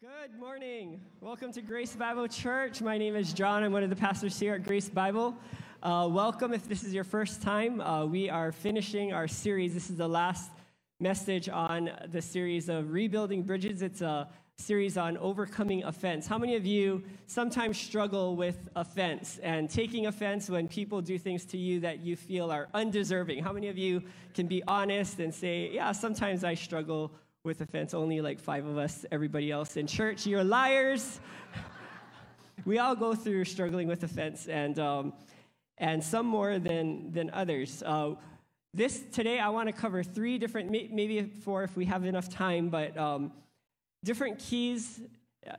Good morning. Welcome to Grace Bible Church. My name is John. I'm one of the pastors here at Grace Bible. Uh, welcome if this is your first time. Uh, we are finishing our series. This is the last message on the series of Rebuilding Bridges. It's a series on overcoming offense. How many of you sometimes struggle with offense and taking offense when people do things to you that you feel are undeserving? How many of you can be honest and say, Yeah, sometimes I struggle with offense. Only like five of us, everybody else in church, you're liars. we all go through struggling with offense, and, um, and some more than, than others. Uh, this today, I want to cover three different, maybe four if we have enough time, but um, different keys.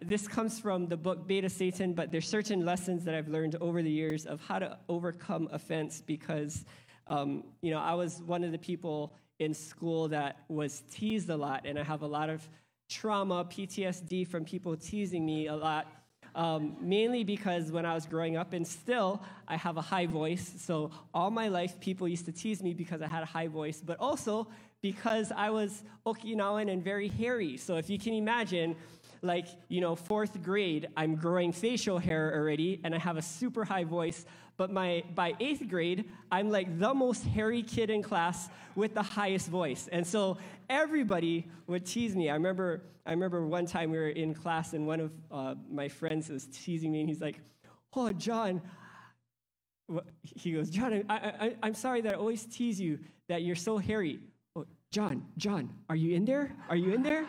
This comes from the book Bait of Satan, but there's certain lessons that I've learned over the years of how to overcome offense because, um, you know, I was one of the people in school that was teased a lot, and I have a lot of trauma, PTSD from people teasing me a lot. Um, mainly because when I was growing up, and still I have a high voice. So all my life, people used to tease me because I had a high voice, but also because I was Okinawan and very hairy. So if you can imagine, like, you know, fourth grade, I'm growing facial hair already, and I have a super high voice. But my, by eighth grade, I'm like the most hairy kid in class with the highest voice. And so everybody would tease me. I remember, I remember one time we were in class and one of uh, my friends was teasing me and he's like, Oh, John, he goes, John, I, am sorry that I always tease you that you're so hairy. Oh, John, John, are you in there? Are you in there?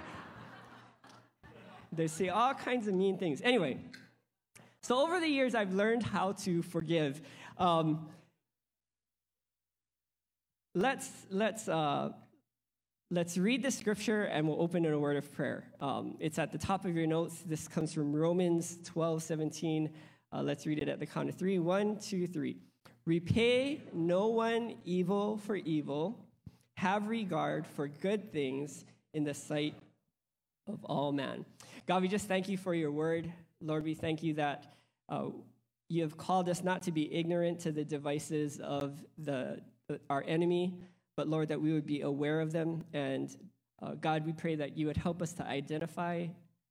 they say all kinds of mean things. Anyway, so over the years, I've learned how to forgive. Um, let's let's uh, let's read the scripture and we'll open in a word of prayer. Um, it's at the top of your notes. This comes from Romans 12, 17. Uh, let's read it at the count of three. One, two, three. Repay no one evil for evil. Have regard for good things in the sight of all men. God, we just thank you for your word. Lord, we thank you that uh, you have called us not to be ignorant to the devices of the, our enemy, but Lord, that we would be aware of them. And uh, God, we pray that you would help us to identify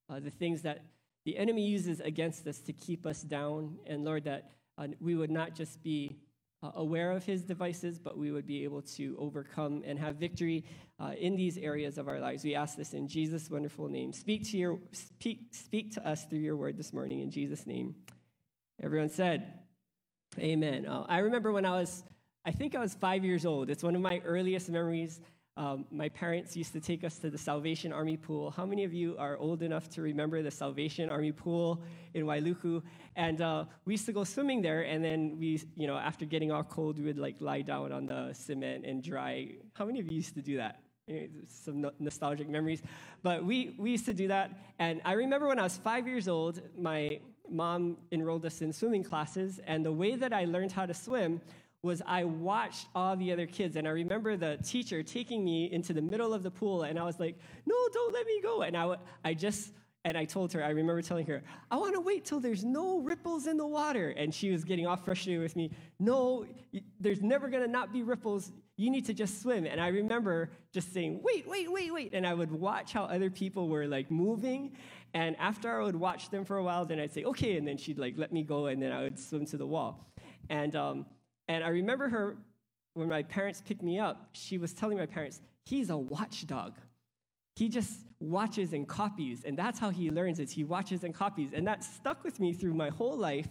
uh, the things that the enemy uses against us to keep us down. And Lord, that uh, we would not just be uh, aware of his devices, but we would be able to overcome and have victory uh, in these areas of our lives. We ask this in Jesus' wonderful name. Speak to your speak, speak to us through your word this morning in Jesus' name. Everyone said, Amen. Uh, I remember when I was, I think I was five years old. It's one of my earliest memories. Um, my parents used to take us to the Salvation Army pool. How many of you are old enough to remember the Salvation Army pool in Wailuku? And uh, we used to go swimming there, and then we, you know, after getting all cold, we would like lie down on the cement and dry. How many of you used to do that? Some no- nostalgic memories. But we, we used to do that. And I remember when I was five years old, my mom enrolled us in swimming classes, and the way that I learned how to swim was I watched all the other kids, and I remember the teacher taking me into the middle of the pool, and I was like, "No, don't let me go!" And I, I just and I told her, I remember telling her, I want to wait till there's no ripples in the water. And she was getting all frustrated with me. No, there's never going to not be ripples. You need to just swim. And I remember just saying, wait, wait, wait, wait. And I would watch how other people were like moving. And after I would watch them for a while, then I'd say, okay. And then she'd like let me go. And then I would swim to the wall. And, um, and I remember her, when my parents picked me up, she was telling my parents, he's a watchdog. He just watches and copies, and that's how he learns is he watches and copies. And that stuck with me through my whole life.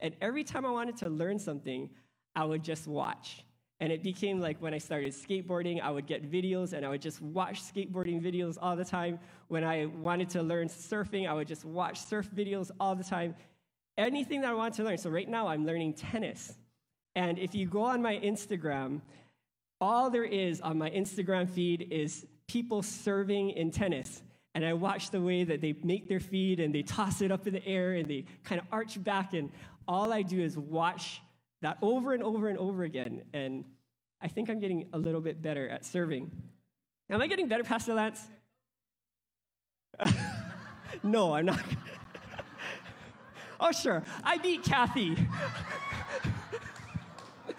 And every time I wanted to learn something, I would just watch. And it became like when I started skateboarding, I would get videos and I would just watch skateboarding videos all the time. When I wanted to learn surfing, I would just watch surf videos all the time. Anything that I wanted to learn. So right now, I'm learning tennis. And if you go on my Instagram, all there is on my Instagram feed is people serving in tennis. And I watch the way that they make their feed and they toss it up in the air and they kind of arch back. And all I do is watch that over and over and over again. And I think I'm getting a little bit better at serving. Am I getting better, Pastor Lance? no, I'm not. oh, sure. I beat Kathy.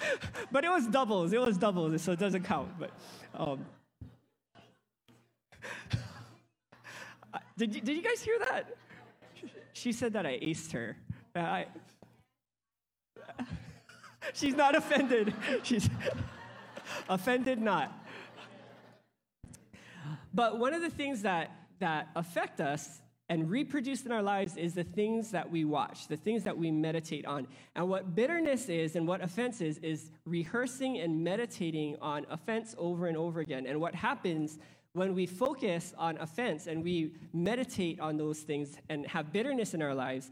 but it was doubles. It was doubles, so it doesn't count. But um, Did you, did you guys hear that? She said that I aced her. I, she's not offended. She's offended not. But one of the things that, that affect us and reproduce in our lives is the things that we watch, the things that we meditate on. And what bitterness is and what offense is, is rehearsing and meditating on offense over and over again. And what happens when we focus on offense and we meditate on those things and have bitterness in our lives,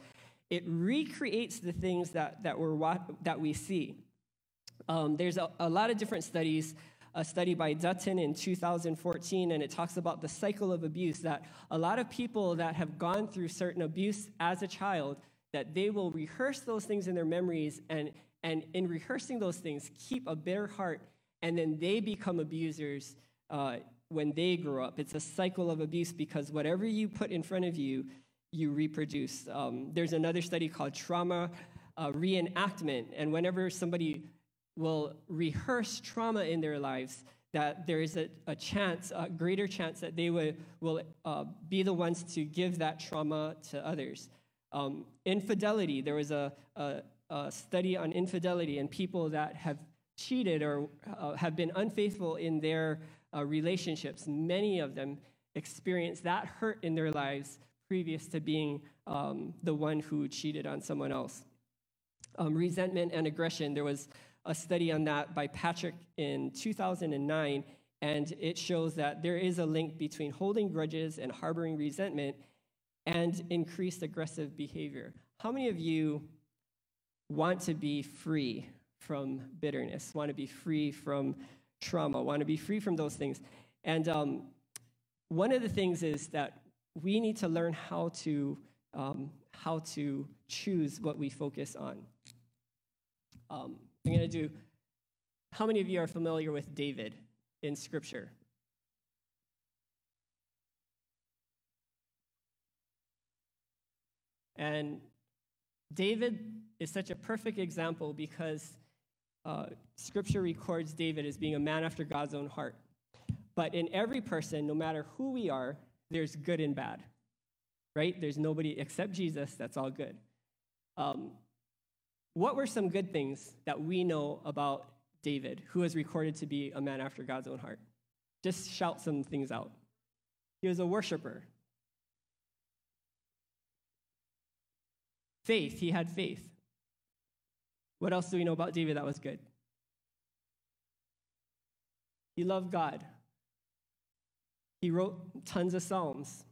it recreates the things that, that, we're, that we see. Um, there's a, a lot of different studies a study by Dutton in 2014, and it talks about the cycle of abuse that a lot of people that have gone through certain abuse as a child, that they will rehearse those things in their memories, and, and in rehearsing those things, keep a bitter heart, and then they become abusers uh, when they grow up. It's a cycle of abuse because whatever you put in front of you, you reproduce. Um, there's another study called trauma uh, reenactment, and whenever somebody will rehearse trauma in their lives, that there is a, a chance, a greater chance that they will, will uh, be the ones to give that trauma to others. Um, infidelity, there was a, a, a, study on infidelity and people that have cheated or uh, have been unfaithful in their uh, relationships. Many of them experience that hurt in their lives previous to being um, the one who cheated on someone else. Um, resentment and aggression, there was a study on that by Patrick in 2009, and it shows that there is a link between holding grudges and harboring resentment and increased aggressive behavior. How many of you want to be free from bitterness, want to be free from trauma, want to be free from those things? And um, one of the things is that we need to learn how to um, how to choose what we focus on. Um, I'm going to do. How many of you are familiar with David in Scripture? And David is such a perfect example because uh, Scripture records David as being a man after God's own heart. But in every person, no matter who we are, there's good and bad, right? There's nobody except Jesus that's all good. Um, what were some good things that we know about David, who is recorded to be a man after God's own heart? Just shout some things out. He was a worshiper. Faith, he had faith. What else do we know about David that was good? He loved God. He wrote tons of psalms,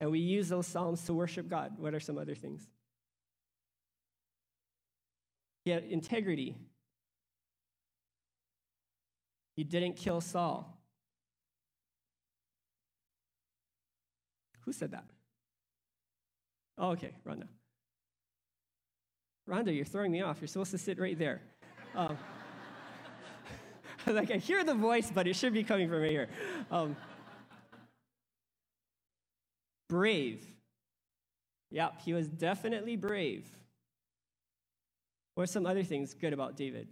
and we use those psalms to worship God. What are some other things? He had integrity. He didn't kill Saul. Who said that? Oh, okay, Rhonda. Rhonda, you're throwing me off. You're supposed to sit right there. Um, like, I hear the voice, but it should be coming from right here. Um, brave. Yep, he was definitely brave. What are some other things good about David?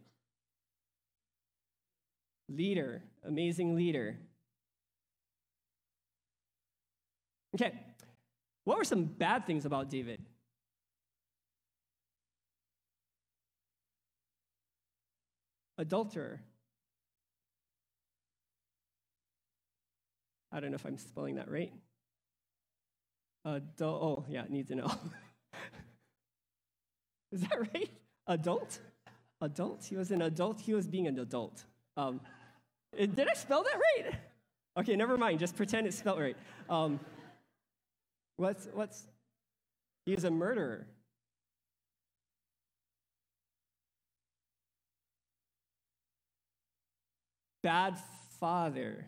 Leader, amazing leader. Okay, what were some bad things about David? Adulterer. I don't know if I'm spelling that right. Adul- oh, yeah, need to know. Is that right? Adult. Adult. He was an adult. He was being an adult. Um, did I spell that right? Okay, never mind. Just pretend it's spelled right. Um, what's what's? He's a murderer. Bad father.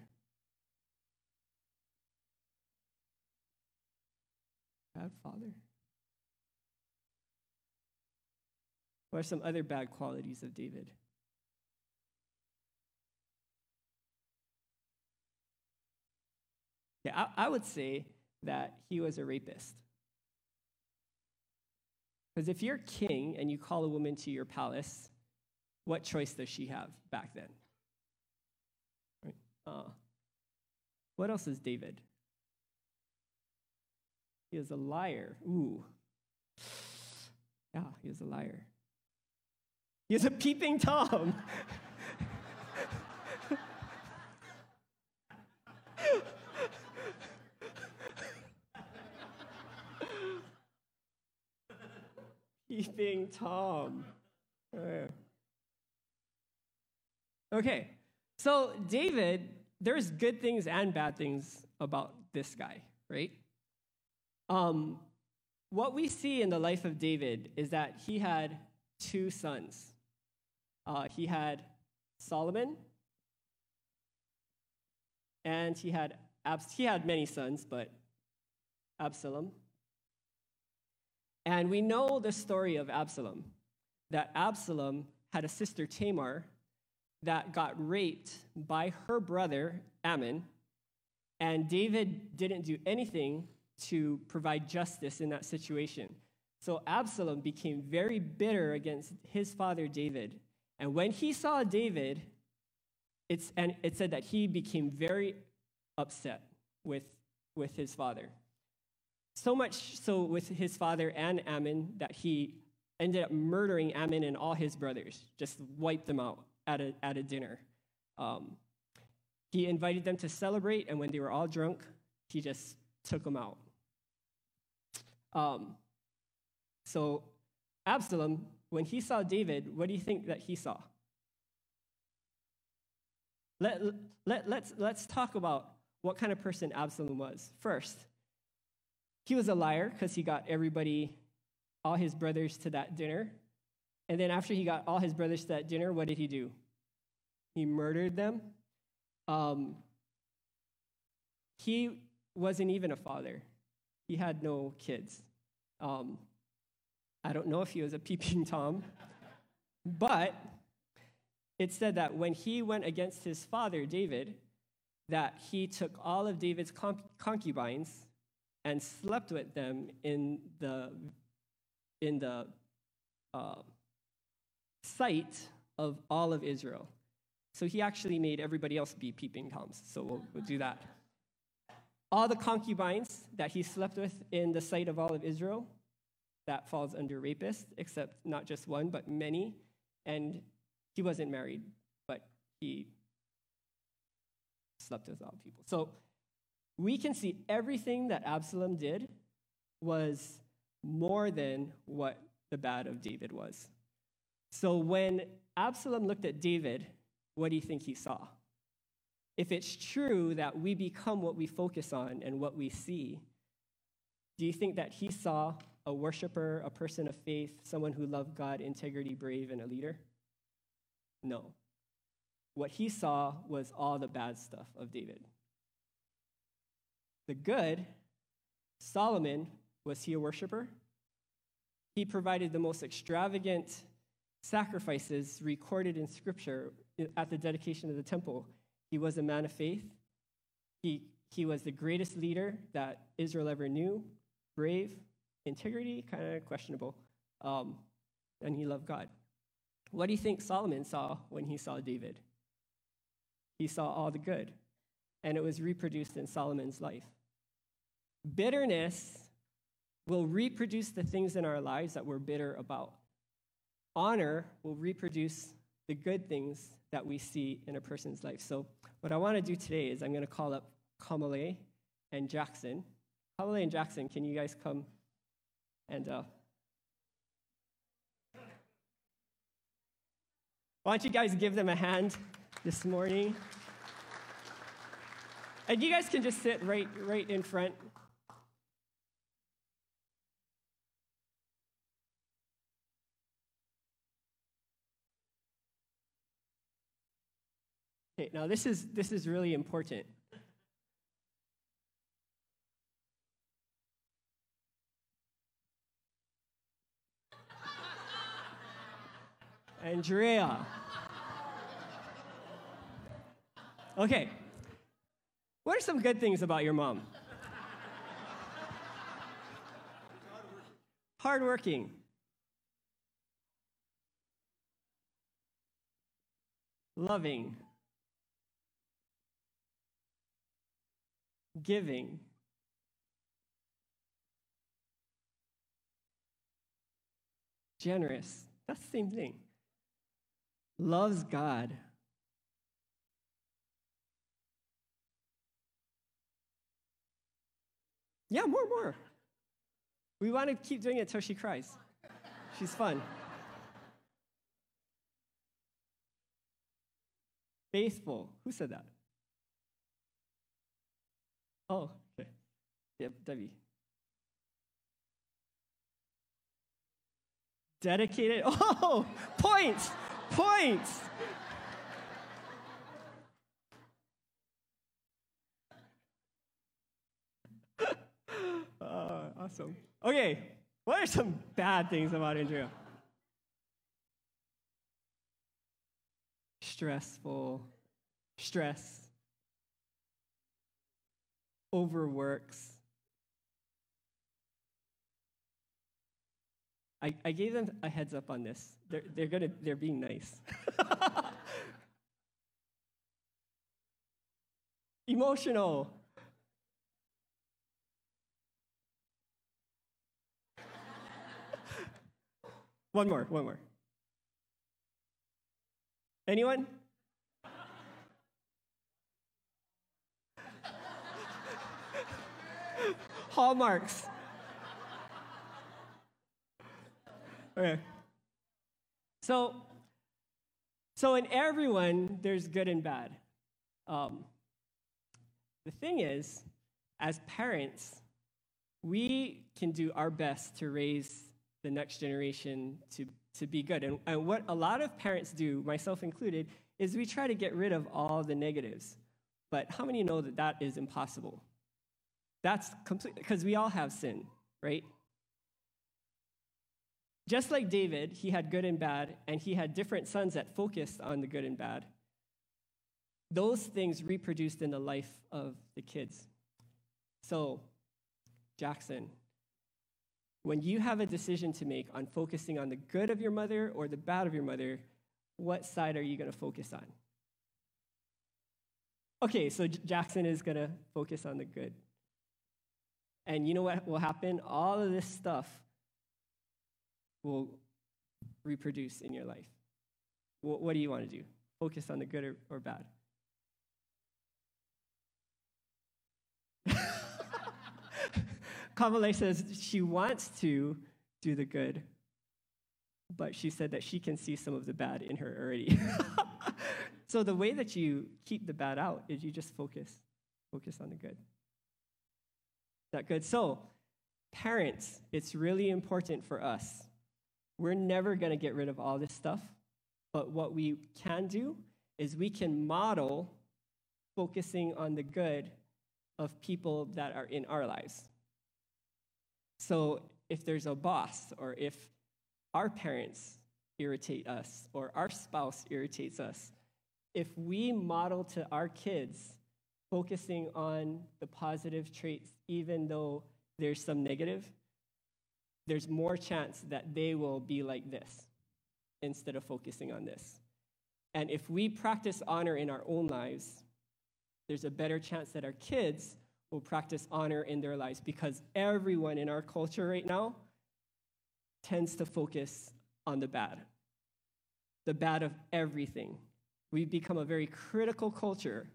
Bad father. What are some other bad qualities of David? Yeah, I, I would say that he was a rapist. Because if you're king and you call a woman to your palace, what choice does she have back then? Right? Uh, what else is David? He is a liar. Ooh. Yeah, he was a liar. He was a peeping Tom. peeping Tom. Okay, so David, there's good things and bad things about this guy, right? Um, what we see in the life of David is that he had two sons. Uh, he had Solomon, and he had Abs- he had many sons, but Absalom. And we know the story of Absalom. That Absalom had a sister Tamar that got raped by her brother Amnon, and David didn't do anything to provide justice in that situation. So Absalom became very bitter against his father David. And when he saw David, it's, and it said that he became very upset with, with his father. So much so with his father and Ammon that he ended up murdering Ammon and all his brothers, just wiped them out at a, at a dinner. Um, he invited them to celebrate, and when they were all drunk, he just took them out. Um, so, Absalom, when he saw David, what do you think that he saw? Let, let, let's, let's talk about what kind of person Absalom was. First, he was a liar because he got everybody, all his brothers, to that dinner. And then after he got all his brothers to that dinner, what did he do? He murdered them. Um, he wasn't even a father, he had no kids. Um, I don't know if he was a peeping Tom, but it said that when he went against his father, David, that he took all of David's concubines and slept with them in the, in the uh, sight of all of Israel. So he actually made everybody else be peeping toms. So we'll, we'll do that. All the concubines that he slept with in the sight of all of Israel, that falls under rapist, except not just one, but many. And he wasn't married, but he slept with all people. So we can see everything that Absalom did was more than what the bad of David was. So when Absalom looked at David, what do you think he saw? If it's true that we become what we focus on and what we see, do you think that he saw a worshiper, a person of faith, someone who loved God, integrity, brave, and a leader? No. What he saw was all the bad stuff of David. The good, Solomon, was he a worshiper? He provided the most extravagant sacrifices recorded in Scripture at the dedication of the temple. He was a man of faith. He, he was the greatest leader that Israel ever knew, brave, integrity, kind of questionable, um, and he loved God. What do you think Solomon saw when he saw David? He saw all the good, and it was reproduced in Solomon's life. Bitterness will reproduce the things in our lives that we're bitter about. Honor will reproduce the good things that we see in a person's life. So, what I want to do today is I'm going to call up Kamale and Jackson. Kamale and Jackson, can you guys come and uh, why don't you guys give them a hand this morning? And you guys can just sit right, right in front. Okay, now this is, this is really important. Andrea. Okay. What are some good things about your mom? Hardworking. Loving. Giving. Generous. That's the same thing. Loves God. Yeah, more, more. We want to keep doing it until she cries. She's fun. Faithful. Who said that? Oh, okay. Yep, Debbie. Dedicated. Oh, points, points. uh, awesome. Okay, what are some bad things about Andrea? Stressful, stress, overworks. I, I gave them a heads up on this. They're, they're, gonna, they're being nice. Emotional. one more, one more. Anyone? Hallmarks. Okay. So, so in everyone, there's good and bad. Um, the thing is, as parents, we can do our best to raise the next generation to, to be good. And, and what a lot of parents do, myself included, is we try to get rid of all the negatives. But how many know that that is impossible? That's complete, because we all have sin, right? Just like David, he had good and bad, and he had different sons that focused on the good and bad. Those things reproduced in the life of the kids. So, Jackson, when you have a decision to make on focusing on the good of your mother or the bad of your mother, what side are you going to focus on? Okay, so Jackson is going to focus on the good. And you know what will happen? All of this stuff will reproduce in your life. What, what do you want to do? Focus on the good or, or bad? Kamale says she wants to do the good, but she said that she can see some of the bad in her already. so the way that you keep the bad out is you just focus, focus on the good. Is that good? So, parents, it's really important for us we're never going to get rid of all this stuff, but what we can do is we can model focusing on the good of people that are in our lives. So if there's a boss, or if our parents irritate us, or our spouse irritates us, if we model to our kids focusing on the positive traits, even though there's some negative, there's more chance that they will be like this instead of focusing on this. And if we practice honor in our own lives, there's a better chance that our kids will practice honor in their lives because everyone in our culture right now tends to focus on the bad, the bad of everything. We've become a very critical culture.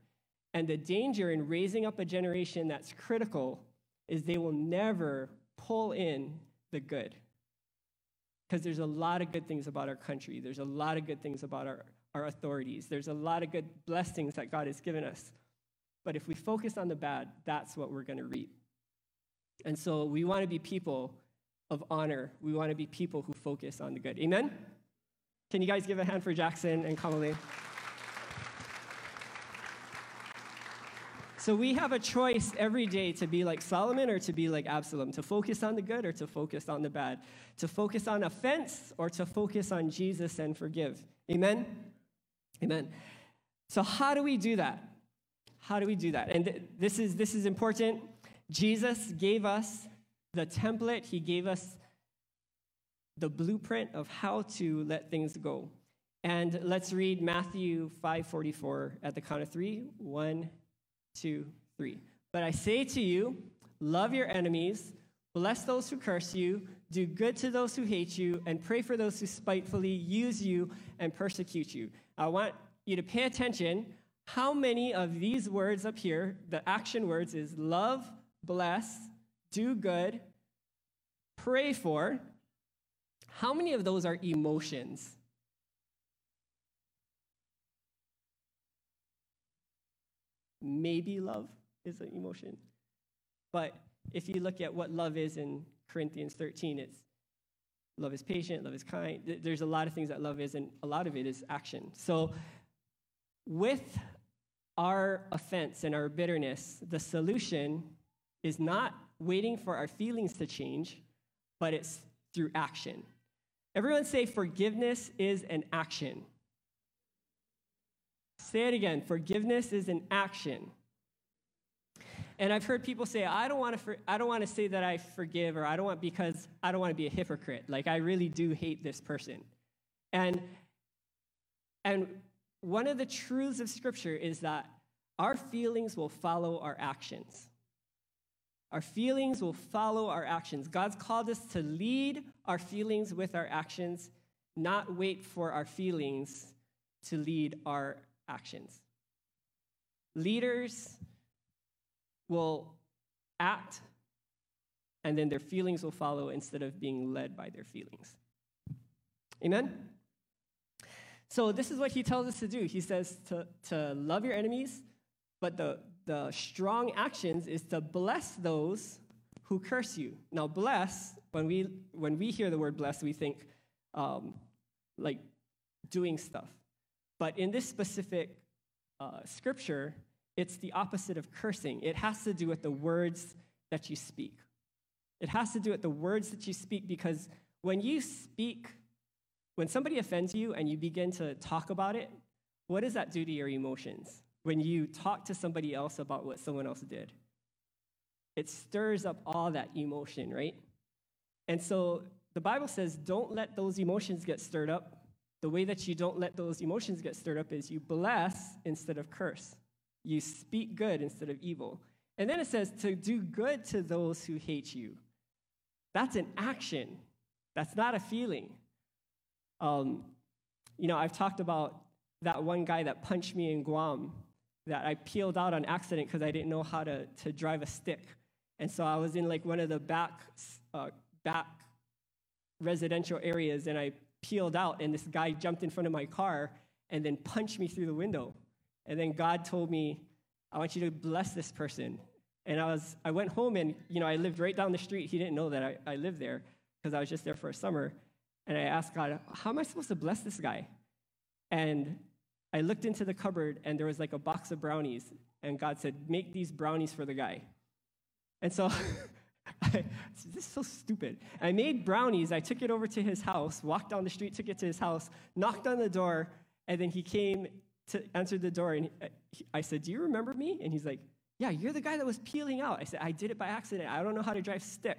And the danger in raising up a generation that's critical is they will never pull in the good. Because there's a lot of good things about our country, there's a lot of good things about our, our authorities, there's a lot of good blessings that God has given us. But if we focus on the bad, that's what we're going to reap. And so we want to be people of honor. We want to be people who focus on the good. Amen? Can you guys give a hand for Jackson and Kamale? So we have a choice every day to be like Solomon or to be like Absalom, to focus on the good or to focus on the bad, to focus on offense or to focus on Jesus and forgive. Amen? Amen. So, how do we do that? How do we do that? And th- this, is, this is important. Jesus gave us the template, He gave us the blueprint of how to let things go. And let's read Matthew 5:44 at the count of three. One, two, three. But I say to you, love your enemies, Bless those who curse you, do good to those who hate you, and pray for those who spitefully use you and persecute you. I want you to pay attention. How many of these words up here, the action words, is love, bless, do good, pray for? How many of those are emotions? Maybe love is an emotion. But if you look at what love is in Corinthians 13, it's love is patient, love is kind. There's a lot of things that love is, and a lot of it is action. So, with our offense and our bitterness, the solution is not waiting for our feelings to change, but it's through action. Everyone say, forgiveness is an action. Say it again forgiveness is an action. And I've heard people say, I don't want to, for, I don't want to say that I forgive, or I don't want because I don't want to be a hypocrite. Like I really do hate this person. And and one of the truths of Scripture is that our feelings will follow our actions. Our feelings will follow our actions. God's called us to lead our feelings with our actions, not wait for our feelings to lead our actions. Leaders will act, and then their feelings will follow instead of being led by their feelings. Amen? So, this is what he tells us to do. He says to, to love your enemies, but the, the strong actions is to bless those who curse you. Now, bless, when we, when we hear the word bless, we think um, like doing stuff. But in this specific uh, scripture, it's the opposite of cursing. It has to do with the words that you speak. It has to do with the words that you speak because when you speak, when somebody offends you and you begin to talk about it, what does that do to your emotions? When you talk to somebody else about what someone else did, it stirs up all that emotion, right? And so the Bible says, don't let those emotions get stirred up. The way that you don't let those emotions get stirred up is you bless instead of curse. You speak good instead of evil. And then it says to do good to those who hate you. That's an action, that's not a feeling. Um, you know, I've talked about that one guy that punched me in Guam that I peeled out on accident because I didn't know how to, to drive a stick. And so I was in like one of the back, uh, back residential areas and I peeled out, and this guy jumped in front of my car and then punched me through the window. And then God told me, I want you to bless this person. And I, was, I went home and, you know, I lived right down the street. He didn't know that I, I lived there because I was just there for a summer. And I asked God, how am I supposed to bless this guy? And I looked into the cupboard and there was like a box of brownies. And God said, make these brownies for the guy. And so I, this is so stupid. I made brownies. I took it over to his house, walked down the street, took it to his house, knocked on the door, and then he came to answer the door, and he, I said, "Do you remember me?" And he's like, "Yeah, you're the guy that was peeling out." I said, "I did it by accident. I don't know how to drive stick."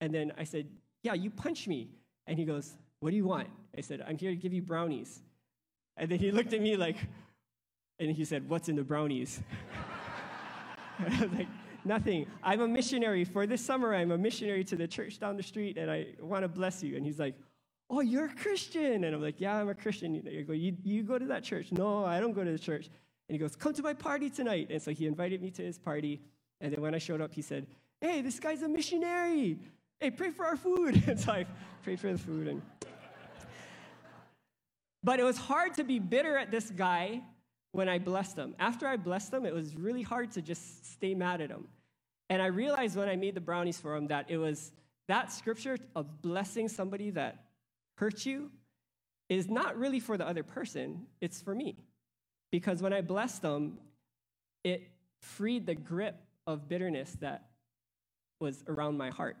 And then I said, "Yeah, you punched me." And he goes, "What do you want?" I said, "I'm here to give you brownies." And then he looked at me like, and he said, "What's in the brownies?" I was like, "Nothing. I'm a missionary. For this summer, I'm a missionary to the church down the street, and I want to bless you." And he's like, Oh, you're a Christian. And I'm like, Yeah, I'm a Christian. You go, you, you go to that church. No, I don't go to the church. And he goes, Come to my party tonight. And so he invited me to his party. And then when I showed up, he said, Hey, this guy's a missionary. Hey, pray for our food. and so I prayed for the food. And... But it was hard to be bitter at this guy when I blessed him. After I blessed him, it was really hard to just stay mad at him. And I realized when I made the brownies for him that it was that scripture of blessing somebody that hurt you is not really for the other person, it's for me. Because when I blessed them, it freed the grip of bitterness that was around my heart.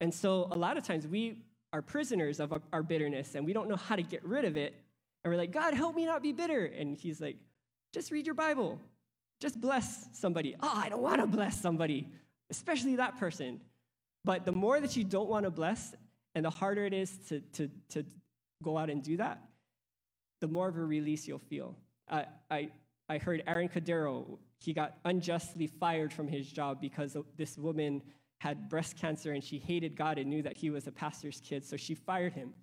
And so a lot of times we are prisoners of our bitterness and we don't know how to get rid of it. And we're like, God, help me not be bitter. And He's like, just read your Bible. Just bless somebody. Oh, I don't want to bless somebody, especially that person. But the more that you don't want to bless and the harder it is to, to, to go out and do that, the more of a release you'll feel. I, I, I heard Aaron Cadero, he got unjustly fired from his job because this woman had breast cancer and she hated God and knew that he was a pastor's kid, so she fired him.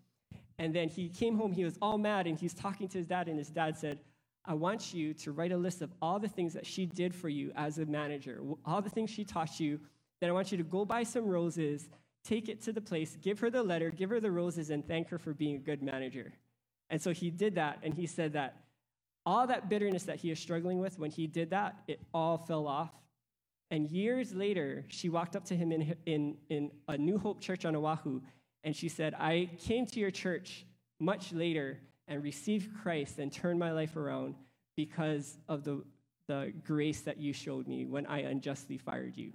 And then he came home, he was all mad, and he's talking to his dad, and his dad said, I want you to write a list of all the things that she did for you as a manager, all the things she taught you. Then I want you to go buy some roses, take it to the place, give her the letter, give her the roses, and thank her for being a good manager. And so he did that, and he said that all that bitterness that he is struggling with, when he did that, it all fell off. And years later, she walked up to him in, in, in a New Hope church on Oahu, and she said, I came to your church much later and receive Christ and turn my life around because of the, the grace that you showed me when I unjustly fired you.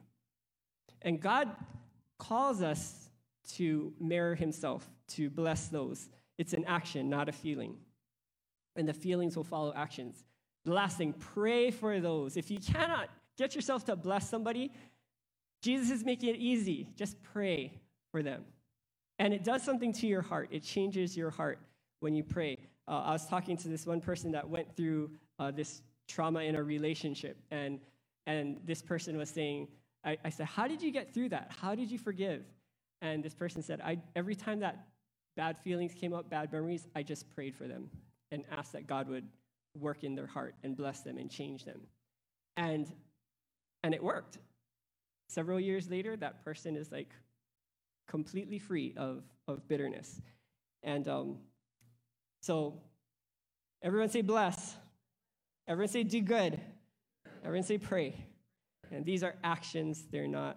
And God calls us to mirror himself, to bless those. It's an action, not a feeling. And the feelings will follow actions. The last thing, pray for those. If you cannot get yourself to bless somebody, Jesus is making it easy. Just pray for them. And it does something to your heart, it changes your heart when you pray. Uh, I was talking to this one person that went through uh, this trauma in a relationship, and, and this person was saying, I, I said, How did you get through that? How did you forgive? And this person said, I, Every time that bad feelings came up, bad memories, I just prayed for them and asked that God would work in their heart and bless them and change them. And, and it worked. Several years later, that person is like completely free of, of bitterness. And um, so, everyone say bless. Everyone say do good. Everyone say pray. And these are actions, they're not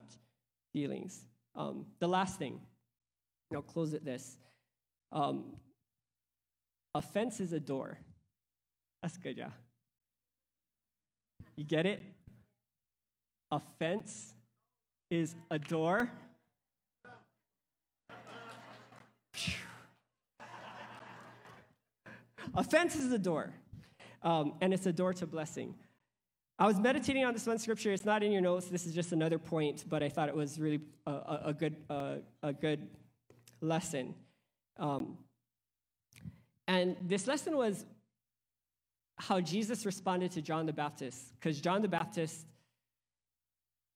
feelings. Um, the last thing, I'll close it this. Um, offense is a door. That's good, yeah. You get it? Offense is a door. Offense is a door, um, and it's a door to blessing. I was meditating on this one scripture. It's not in your notes. This is just another point, but I thought it was really a, a, a good, uh, a good lesson. Um, and this lesson was how Jesus responded to John the Baptist, because John the Baptist,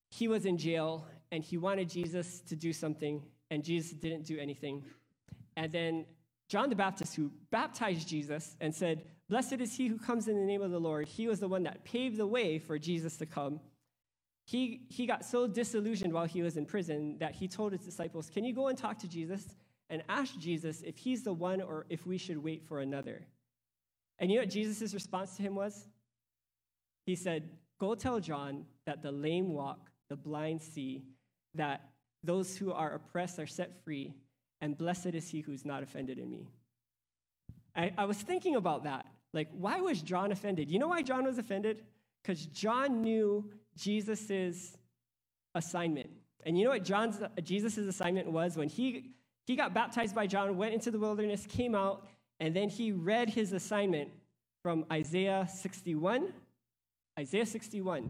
he was in jail and he wanted Jesus to do something, and Jesus didn't do anything. And then John the Baptist, who baptized Jesus and said, Blessed is he who comes in the name of the Lord, he was the one that paved the way for Jesus to come. He, he got so disillusioned while he was in prison that he told his disciples, Can you go and talk to Jesus and ask Jesus if he's the one or if we should wait for another? And you know what Jesus' response to him was? He said, Go tell John that the lame walk, the blind see, that those who are oppressed are set free, and blessed is he who's not offended in me. I, I was thinking about that. Like, why was John offended? You know why John was offended? Because John knew Jesus' assignment. And you know what John's Jesus' assignment was when he, he got baptized by John, went into the wilderness, came out, and then he read his assignment from Isaiah 61. Isaiah 61.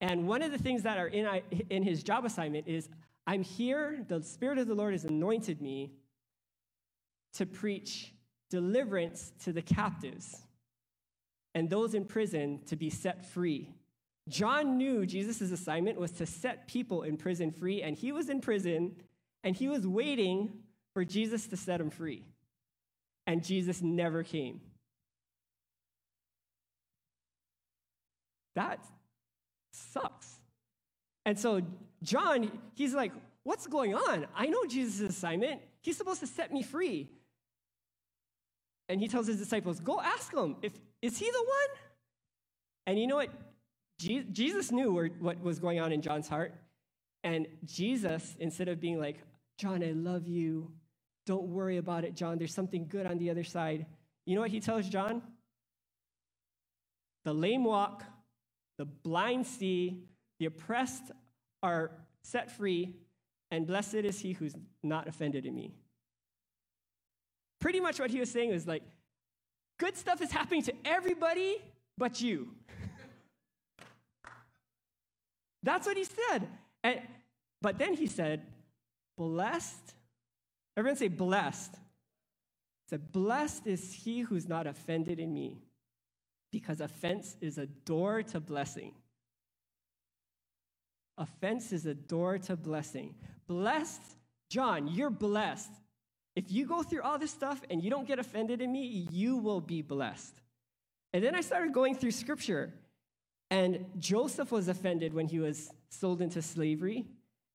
And one of the things that are in, in his job assignment is I'm here, the Spirit of the Lord has anointed me to preach deliverance to the captives and those in prison to be set free. John knew Jesus' assignment was to set people in prison free, and he was in prison and he was waiting for Jesus to set him free. And Jesus never came. That sucks. And so John, he's like, What's going on? I know Jesus' assignment. He's supposed to set me free. And he tells his disciples, Go ask him. If, is he the one? And you know what? Jesus knew what was going on in John's heart. And Jesus, instead of being like, John, I love you. Don't worry about it, John. There's something good on the other side. You know what he tells John? The lame walk, the blind see, the oppressed are set free, and blessed is he who's not offended in me. Pretty much what he was saying was like, good stuff is happening to everybody but you. That's what he said. And, but then he said, blessed. Everyone say blessed. He said, blessed is he who's not offended in me, because offense is a door to blessing. Offense is a door to blessing. Blessed, John, you're blessed. If you go through all this stuff and you don't get offended in me, you will be blessed. And then I started going through scripture, and Joseph was offended when he was sold into slavery,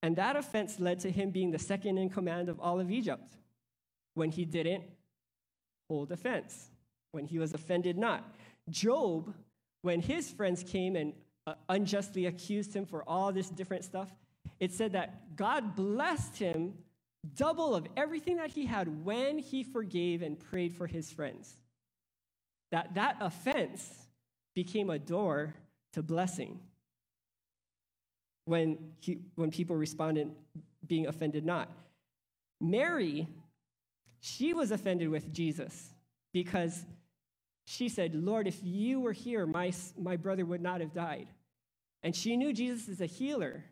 and that offense led to him being the second in command of all of Egypt when he didn't hold offense, when he was offended not. Job, when his friends came and Uh, unjustly accused him for all this different stuff, it said that God blessed him double of everything that he had when he forgave and prayed for his friends. That that offense became a door to blessing. When, he, when people responded being offended not. Mary, she was offended with Jesus because she said, Lord, if you were here, my, my brother would not have died. And she knew Jesus is a healer,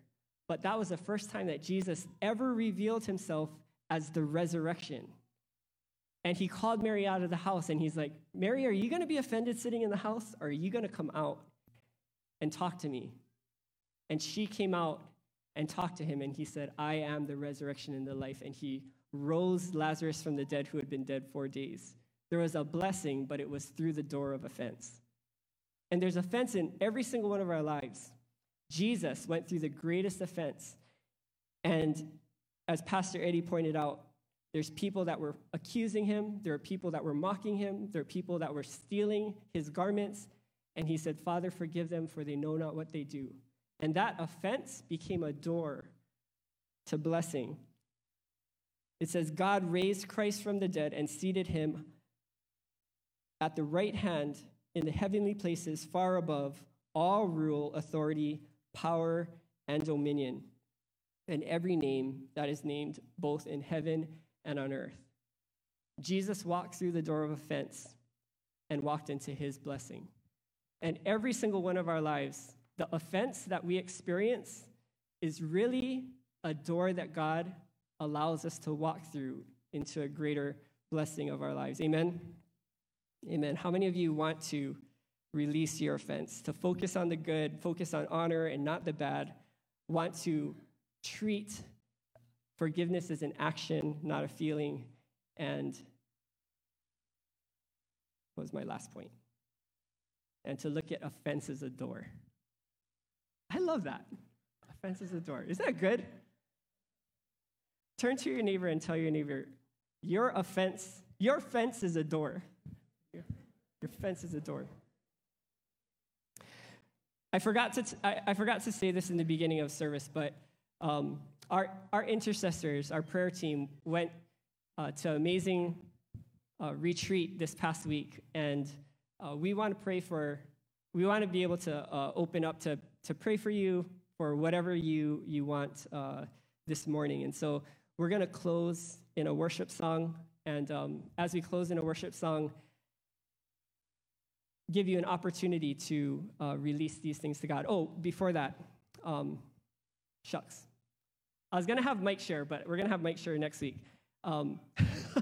but that was the first time that Jesus ever revealed himself as the resurrection. And he called Mary out of the house and he's like, Mary, are you going to be offended sitting in the house or are you going to come out and talk to me? And she came out and talked to him and he said, I am the resurrection and the life. And he rose Lazarus from the dead who had been dead four days. There was a blessing, but it was through the door of offense. And there's offense in every single one of our lives. Jesus went through the greatest offense. And as Pastor Eddie pointed out, there's people that were accusing him, there are people that were mocking him, there are people that were stealing his garments. And he said, Father, forgive them, for they know not what they do. And that offense became a door to blessing. It says, God raised Christ from the dead and seated him at the right hand in the heavenly places, far above all rule, authority, power, and dominion, and every name that is named both in heaven and on earth. Jesus walked through the door of offense and walked into his blessing. And every single one of our lives, the offense that we experience is really a door that God allows us to walk through into a greater blessing of our lives. Amen. Amen. How many of you want to release your offense, to focus on the good, focus on honor and not the bad, want to treat forgiveness as an action, not a feeling, and what was my last point? And to look at offense as a door. I love that. Offense as a door. Isn't that good? Turn to your neighbor and tell your neighbor, your offense, your fence is a door. Your fence is a door. I forgot to, t- I, I forgot to say this in the beginning of service, but um, our, our intercessors, our prayer team, went uh, to amazing uh, retreat this past week, and uh, we want to pray for, we want to be able to uh, open up to, to pray for you for whatever you, you want uh, this morning. And so we're going to close in a worship song, and um, as we close in a worship song, give you an opportunity to uh, release these things to God. Oh, before that, um, shucks. I was going to have Mike share, but we're going to have Mike share next week. Um,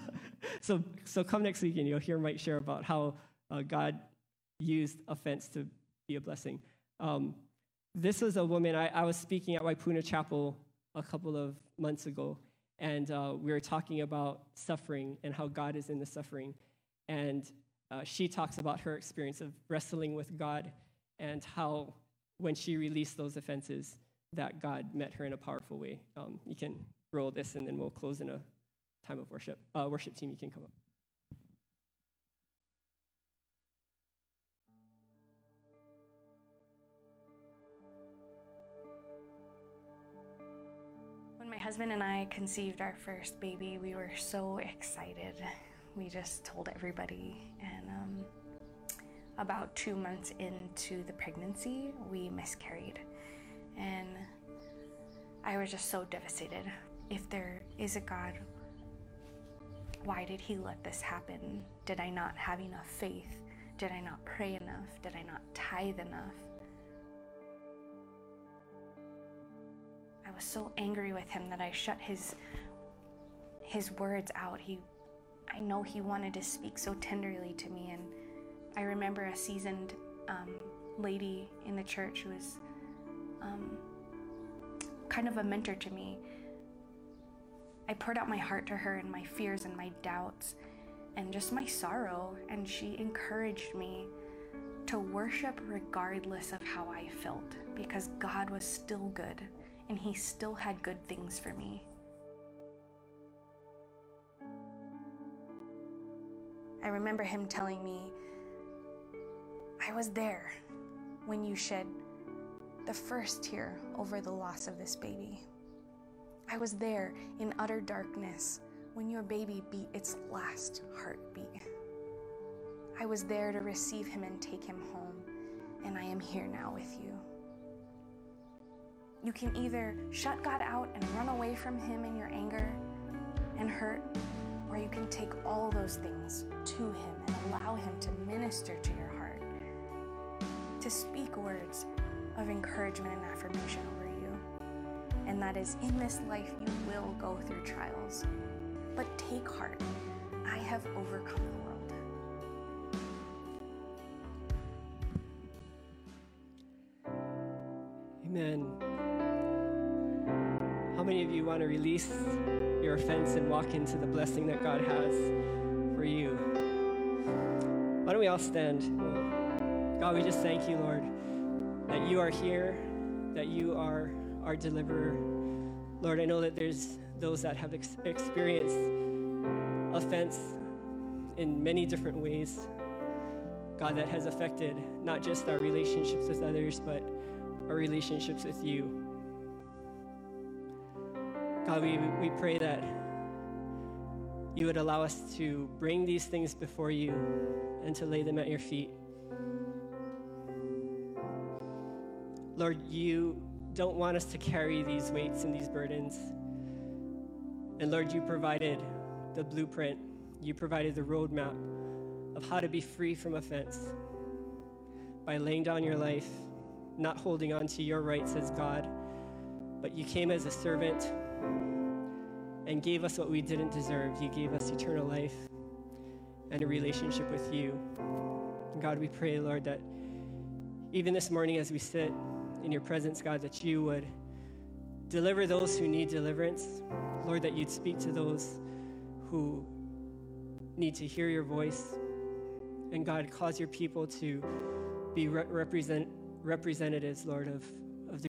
so, so come next week and you'll hear Mike share about how uh, God used offense to be a blessing. Um, this was a woman, I, I, was speaking at Waipuna Chapel a couple of months ago, and uh, we were talking about suffering and how God is in the suffering. And uh, she talks about her experience of wrestling with God and how when she released those offenses, that God met her in a powerful way. Um, you can roll this, and then we'll close in a time of worship. Uh, worship team, you can come up. When my husband and I conceived our first baby, we were so excited we just told everybody. And um, about two months into the pregnancy, we miscarried. And I was just so devastated. If there is a God, why did He let this happen? Did I not have enough faith? Did I not pray enough? Did I not tithe enough? I was so angry with him that I shut his his words out. He I know he wanted to speak so tenderly to me. And I remember a seasoned um, lady in the church who was um, kind of a mentor to me. I poured out my heart to her and my fears and my doubts and just my sorrow, and she encouraged me to worship regardless of how I felt because God was still good and He still had good things for me. I remember Him telling me, I was there when you shed the first tear over the loss of this baby. I was there in utter darkness when your baby beat its last heartbeat. I was there to receive him and take him home, and I am here now with you. You can either shut God out and run away from him in your anger and hurt, or you can take all those things to him and allow him to minister to your heart, to speak words of encouragement and affirmation over you. And that is in this life you will go through trials. But take heart, I have overcome the world. Amen. How many of you want to release your offense and walk into the blessing that God has for you? Why don't we all stand? God, we just thank you, Lord that you are here, that you are our deliverer. Lord, I know that there's those that have ex- experienced offense in many different ways. God, that has affected not just our relationships with others, but our relationships with you. God, we, we pray that you would allow us to bring these things before you and to lay them at your feet. Lord, you don't want us to carry these weights and these burdens. And Lord, you provided the blueprint, you provided the roadmap of how to be free from offense by laying down your life, not holding on to your rights as God, but you came as a servant and gave us what we didn't deserve. You gave us eternal life and a relationship with you. And God, we pray, Lord, that even this morning as we sit, in your presence, God, that you would deliver those who need deliverance. Lord, that you'd speak to those who need to hear your voice. And God, cause your people to be re- represent, representatives, Lord, of,